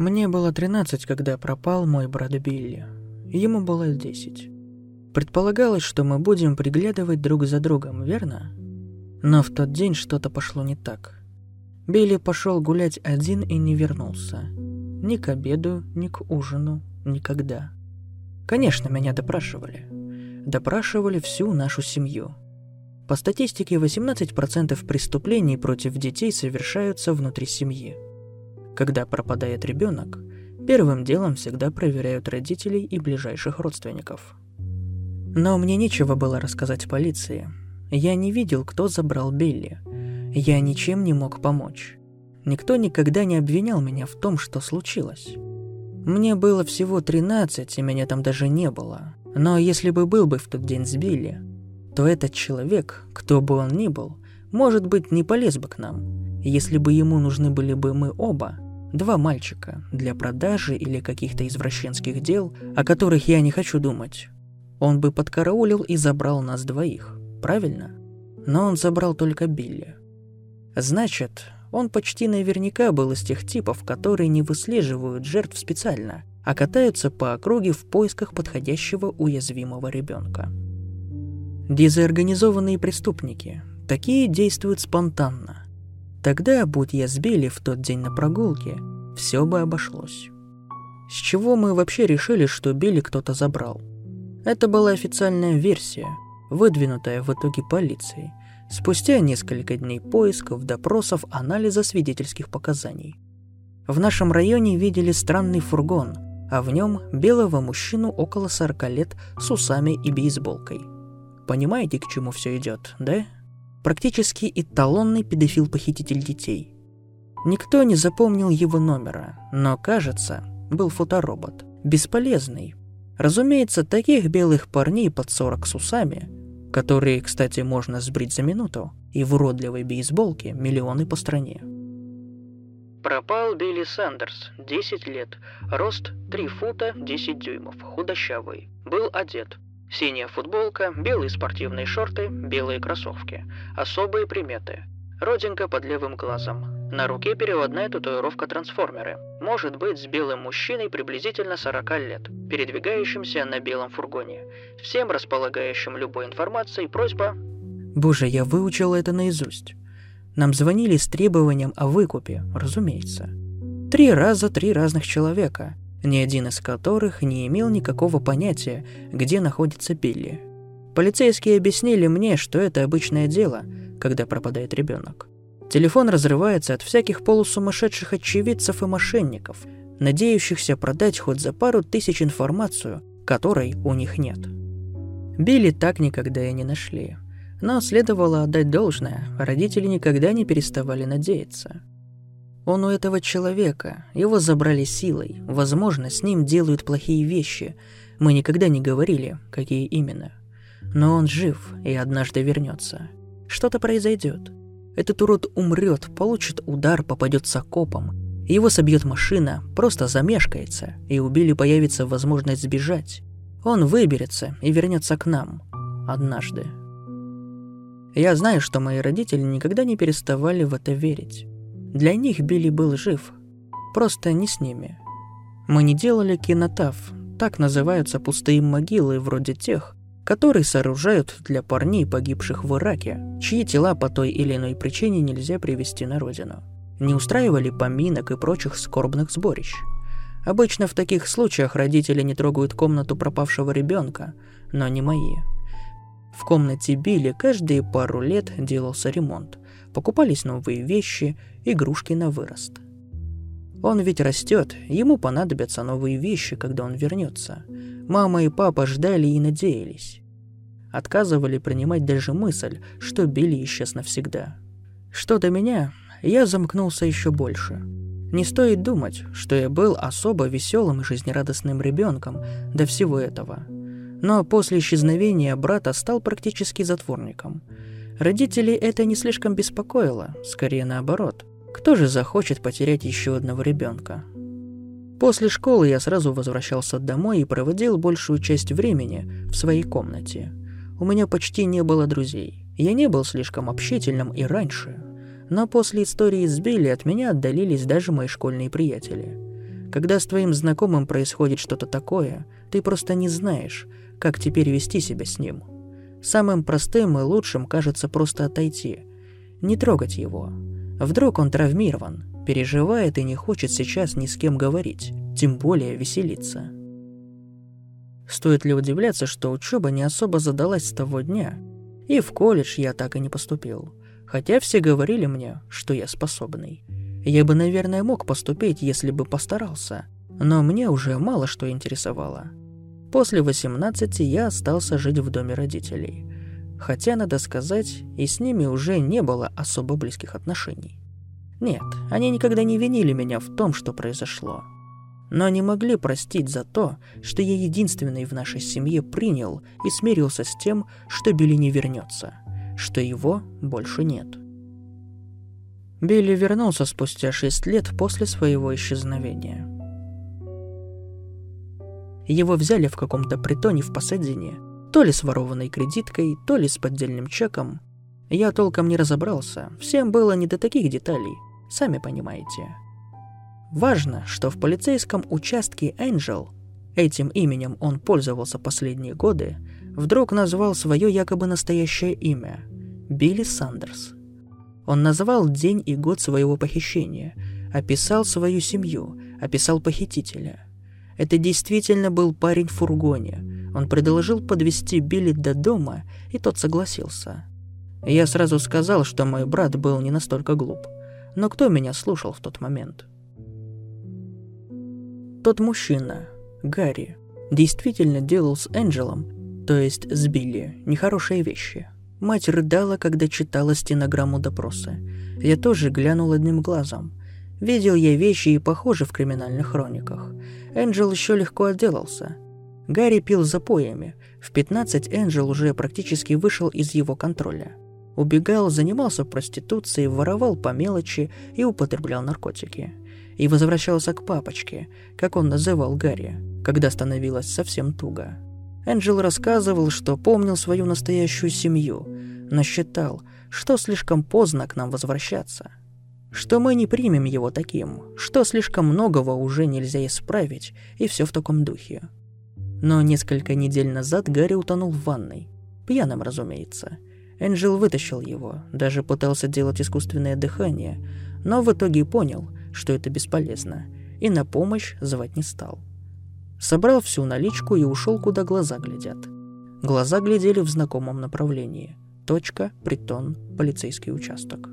Мне было 13, когда пропал мой брат Билли. Ему было 10. Предполагалось, что мы будем приглядывать друг за другом, верно? Но в тот день что-то пошло не так. Билли пошел гулять один и не вернулся. Ни к обеду, ни к ужину, никогда. Конечно, меня допрашивали. Допрашивали всю нашу семью. По статистике, 18% преступлений против детей совершаются внутри семьи. Когда пропадает ребенок, первым делом всегда проверяют родителей и ближайших родственников. Но мне нечего было рассказать полиции. Я не видел, кто забрал Билли. Я ничем не мог помочь. Никто никогда не обвинял меня в том, что случилось. Мне было всего 13, и меня там даже не было. Но если бы был бы в тот день с Билли, то этот человек, кто бы он ни был, может быть, не полез бы к нам. Если бы ему нужны были бы мы оба, два мальчика, для продажи или каких-то извращенских дел, о которых я не хочу думать, он бы подкараулил и забрал нас двоих, правильно? Но он забрал только Билли. Значит, он почти наверняка был из тех типов, которые не выслеживают жертв специально, а катаются по округе в поисках подходящего уязвимого ребенка. Дезорганизованные преступники. Такие действуют спонтанно. Тогда, будь я с Билли в тот день на прогулке, все бы обошлось. С чего мы вообще решили, что Билли кто-то забрал? Это была официальная версия, выдвинутая в итоге полицией, спустя несколько дней поисков, допросов, анализа свидетельских показаний. В нашем районе видели странный фургон, а в нем белого мужчину около 40 лет с усами и бейсболкой. Понимаете, к чему все идет, да? Практически эталонный педофил-похититель детей. Никто не запомнил его номера, но, кажется, был фоторобот. Бесполезный. Разумеется, таких белых парней под 40 с усами, которые, кстати, можно сбрить за минуту, и в уродливой бейсболке миллионы по стране. Пропал Билли Сандерс, 10 лет, рост 3 фута 10 дюймов, худощавый. Был одет. Синяя футболка, белые спортивные шорты, белые кроссовки. Особые приметы. Родинка под левым глазом. На руке переводная татуировка трансформеры. Может быть с белым мужчиной приблизительно 40 лет, передвигающимся на белом фургоне. Всем располагающим любой информацией просьба... Боже, я выучил это наизусть. Нам звонили с требованием о выкупе, разумеется. Три раза три разных человека, ни один из которых не имел никакого понятия, где находится Билли. Полицейские объяснили мне, что это обычное дело, когда пропадает ребенок. Телефон разрывается от всяких полусумасшедших очевидцев и мошенников, надеющихся продать хоть за пару тысяч информацию, которой у них нет. Билли так никогда и не нашли. Но следовало отдать должное, родители никогда не переставали надеяться. Он у этого человека, его забрали силой, возможно, с ним делают плохие вещи, мы никогда не говорили, какие именно. Но он жив и однажды вернется. Что-то произойдет. Этот урод умрет, получит удар, попадет с окопом. Его собьет машина, просто замешкается, и у Билли появится возможность сбежать. Он выберется и вернется к нам. Однажды. Я знаю, что мои родители никогда не переставали в это верить. Для них Билли был жив, просто не с ними. Мы не делали кинотав, так называются пустые могилы вроде тех, который сооружают для парней, погибших в Ираке, чьи тела по той или иной причине нельзя привести на родину. Не устраивали поминок и прочих скорбных сборищ. Обычно в таких случаях родители не трогают комнату пропавшего ребенка, но не мои. В комнате Билли каждые пару лет делался ремонт. Покупались новые вещи, игрушки на вырост. Он ведь растет, ему понадобятся новые вещи, когда он вернется. Мама и папа ждали и надеялись. Отказывали принимать даже мысль, что Билли исчез навсегда. Что до меня, я замкнулся еще больше. Не стоит думать, что я был особо веселым и жизнерадостным ребенком до всего этого. Но после исчезновения брата стал практически затворником. Родителей это не слишком беспокоило, скорее наоборот. Кто же захочет потерять еще одного ребенка? После школы я сразу возвращался домой и проводил большую часть времени в своей комнате. У меня почти не было друзей. Я не был слишком общительным и раньше, но после истории с Билли от меня отдалились даже мои школьные приятели. Когда с твоим знакомым происходит что-то такое, ты просто не знаешь, как теперь вести себя с ним. Самым простым и лучшим кажется просто отойти, не трогать его. Вдруг он травмирован, переживает и не хочет сейчас ни с кем говорить, тем более веселиться. Стоит ли удивляться, что учеба не особо задалась с того дня, и в колледж я так и не поступил – Хотя все говорили мне, что я способный. Я бы, наверное, мог поступить, если бы постарался. Но мне уже мало что интересовало. После 18 я остался жить в доме родителей. Хотя, надо сказать, и с ними уже не было особо близких отношений. Нет, они никогда не винили меня в том, что произошло. Но не могли простить за то, что я единственный в нашей семье принял и смирился с тем, что Билли не вернется – что его больше нет. Билли вернулся спустя шесть лет после своего исчезновения. Его взяли в каком-то притоне в Пасадине, то ли с ворованной кредиткой, то ли с поддельным чеком. Я толком не разобрался, всем было не до таких деталей, сами понимаете. Важно, что в полицейском участке Энджел, этим именем он пользовался последние годы, вдруг назвал свое якобы настоящее имя – Билли Сандерс. Он назвал день и год своего похищения, описал свою семью, описал похитителя. Это действительно был парень в фургоне. Он предложил подвести Билли до дома, и тот согласился. Я сразу сказал, что мой брат был не настолько глуп. Но кто меня слушал в тот момент? Тот мужчина, Гарри, действительно делал с Энджелом то есть сбили, нехорошие вещи. Мать рыдала, когда читала стенограмму допроса. Я тоже глянул одним глазом. Видел я вещи и похожи в криминальных хрониках. Энджел еще легко отделался. Гарри пил запоями. В 15 Энджел уже практически вышел из его контроля. Убегал, занимался проституцией, воровал по мелочи и употреблял наркотики. И возвращался к папочке, как он называл Гарри, когда становилось совсем туго. Энджел рассказывал, что помнил свою настоящую семью, но считал, что слишком поздно к нам возвращаться. Что мы не примем его таким, что слишком многого уже нельзя исправить, и все в таком духе. Но несколько недель назад Гарри утонул в ванной. Пьяным, разумеется. Энджел вытащил его, даже пытался делать искусственное дыхание, но в итоге понял, что это бесполезно, и на помощь звать не стал. Собрал всю наличку и ушел, куда глаза глядят. Глаза глядели в знакомом направлении. Точка, притон, полицейский участок.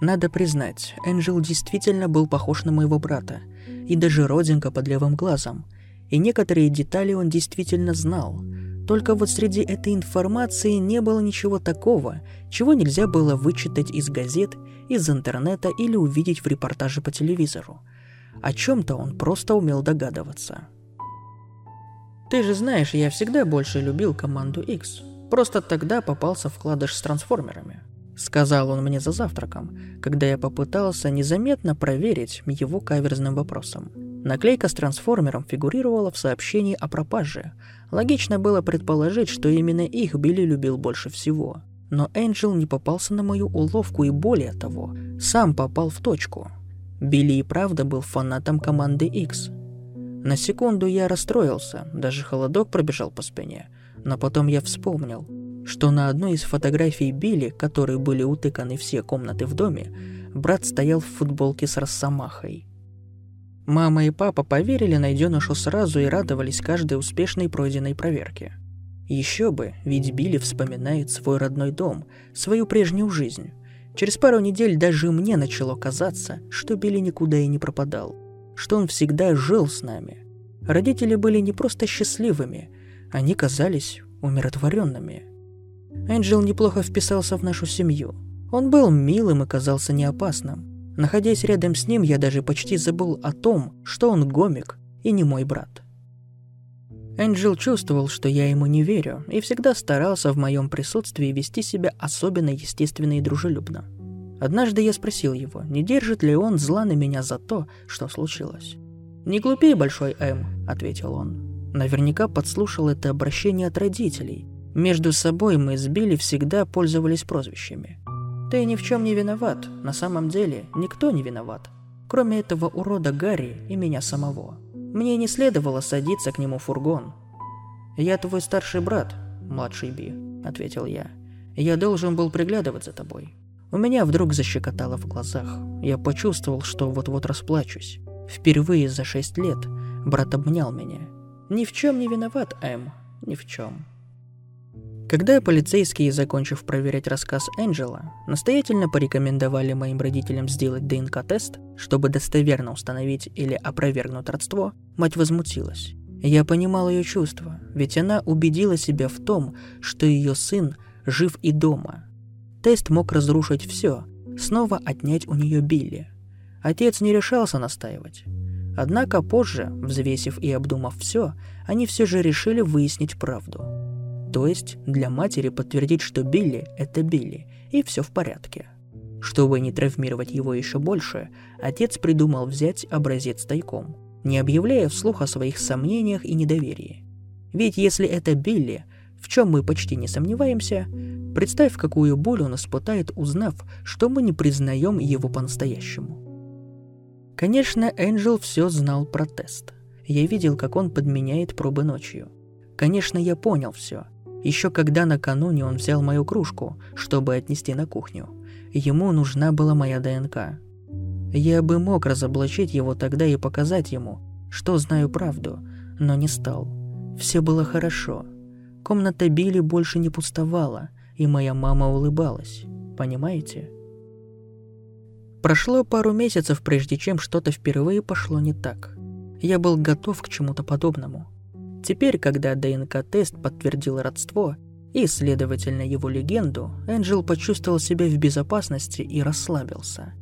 Надо признать, Энджел действительно был похож на моего брата, и даже родинка под левым глазом, и некоторые детали он действительно знал. Только вот среди этой информации не было ничего такого, чего нельзя было вычитать из газет, из интернета или увидеть в репортаже по телевизору – о чем-то он просто умел догадываться. Ты же знаешь, я всегда больше любил команду X. Просто тогда попался вкладыш с трансформерами. Сказал он мне за завтраком, когда я попытался незаметно проверить его каверзным вопросом. Наклейка с трансформером фигурировала в сообщении о пропаже. Логично было предположить, что именно их Билли любил больше всего. Но Энджел не попался на мою уловку и более того, сам попал в точку. Билли и правда был фанатом команды X. На секунду я расстроился, даже холодок пробежал по спине, но потом я вспомнил, что на одной из фотографий Билли, которые были утыканы все комнаты в доме, брат стоял в футболке с росомахой. Мама и папа поверили найденышу сразу и радовались каждой успешной пройденной проверке. Еще бы, ведь Билли вспоминает свой родной дом, свою прежнюю жизнь – Через пару недель даже мне начало казаться, что Билли никуда и не пропадал, что он всегда жил с нами. Родители были не просто счастливыми, они казались умиротворенными. Энджел неплохо вписался в нашу семью. Он был милым и казался неопасным. Находясь рядом с ним, я даже почти забыл о том, что он гомик и не мой брат. Энджел чувствовал, что я ему не верю, и всегда старался в моем присутствии вести себя особенно естественно и дружелюбно. Однажды я спросил его, не держит ли он зла на меня за то, что случилось. «Не глупей, Большой М», — ответил он. Наверняка подслушал это обращение от родителей. Между собой мы с Билли всегда пользовались прозвищами. «Ты ни в чем не виноват. На самом деле никто не виноват. Кроме этого урода Гарри и меня самого. Мне не следовало садиться к нему в фургон. «Я твой старший брат, младший Би», — ответил я. «Я должен был приглядывать за тобой». У меня вдруг защекотало в глазах. Я почувствовал, что вот-вот расплачусь. Впервые за шесть лет брат обнял меня. «Ни в чем не виноват, Эм, ни в чем». Когда полицейские, закончив проверять рассказ Энджела, настоятельно порекомендовали моим родителям сделать ДНК-тест, чтобы достоверно установить или опровергнуть родство, мать возмутилась. Я понимал ее чувства, ведь она убедила себя в том, что ее сын жив и дома. Тест мог разрушить все, снова отнять у нее Билли. Отец не решался настаивать. Однако позже, взвесив и обдумав все, они все же решили выяснить правду – то есть для матери подтвердить, что Билли – это Билли, и все в порядке. Чтобы не травмировать его еще больше, отец придумал взять образец тайком, не объявляя вслух о своих сомнениях и недоверии. Ведь если это Билли, в чем мы почти не сомневаемся, представь, какую боль он испытает, узнав, что мы не признаем его по-настоящему. Конечно, Энджел все знал про тест. Я видел, как он подменяет пробы ночью. Конечно, я понял все – еще когда накануне он взял мою кружку, чтобы отнести на кухню. Ему нужна была моя ДНК. Я бы мог разоблачить его тогда и показать ему, что знаю правду, но не стал. Все было хорошо. Комната Билли больше не пустовала, и моя мама улыбалась. Понимаете? Прошло пару месяцев, прежде чем что-то впервые пошло не так. Я был готов к чему-то подобному – Теперь, когда ДНК-тест подтвердил родство и, следовательно, его легенду, Энджел почувствовал себя в безопасности и расслабился.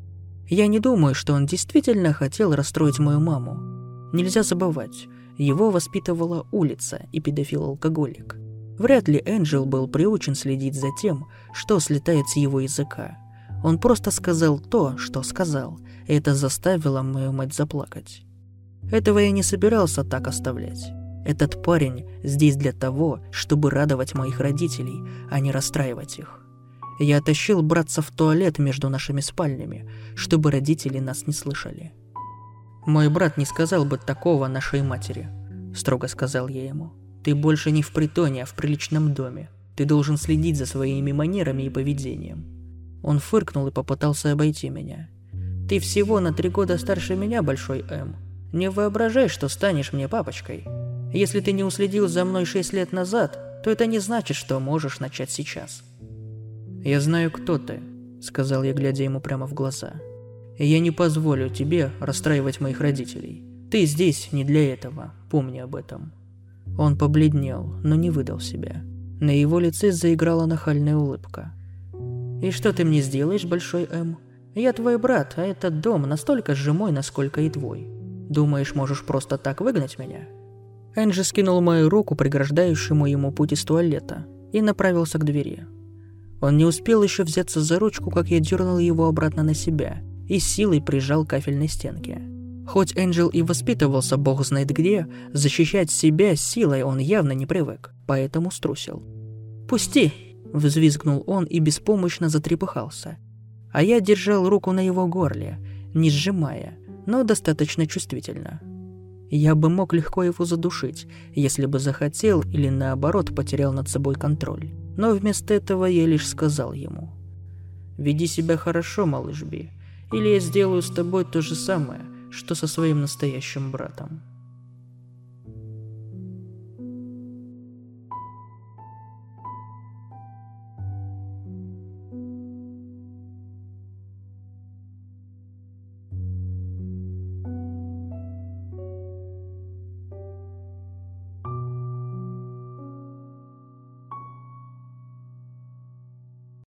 Я не думаю, что он действительно хотел расстроить мою маму. Нельзя забывать, его воспитывала улица и педофил-алкоголик. Вряд ли Энджел был приучен следить за тем, что слетает с его языка. Он просто сказал то, что сказал, и это заставило мою мать заплакать. Этого я не собирался так оставлять. Этот парень здесь для того, чтобы радовать моих родителей, а не расстраивать их. Я тащил братца в туалет между нашими спальнями, чтобы родители нас не слышали. «Мой брат не сказал бы такого нашей матери», – строго сказал я ему. «Ты больше не в притоне, а в приличном доме. Ты должен следить за своими манерами и поведением». Он фыркнул и попытался обойти меня. «Ты всего на три года старше меня, Большой М. Не воображай, что станешь мне папочкой. Если ты не уследил за мной шесть лет назад, то это не значит, что можешь начать сейчас. «Я знаю, кто ты», — сказал я, глядя ему прямо в глаза. «И я не позволю тебе расстраивать моих родителей. Ты здесь не для этого, помни об этом». Он побледнел, но не выдал себя. На его лице заиграла нахальная улыбка. «И что ты мне сделаешь, Большой М? Я твой брат, а этот дом настолько же мой, насколько и твой. Думаешь, можешь просто так выгнать меня?» Энджи скинул мою руку, преграждающему ему путь из туалета, и направился к двери. Он не успел еще взяться за ручку, как я дернул его обратно на себя и силой прижал к кафельной стенке. Хоть Энджел и воспитывался бог знает где, защищать себя силой он явно не привык, поэтому струсил. «Пусти!» – взвизгнул он и беспомощно затрепыхался. А я держал руку на его горле, не сжимая, но достаточно чувствительно – я бы мог легко его задушить, если бы захотел или наоборот потерял над собой контроль. Но вместо этого я лишь сказал ему. «Веди себя хорошо, малыш Би, или я сделаю с тобой то же самое, что со своим настоящим братом».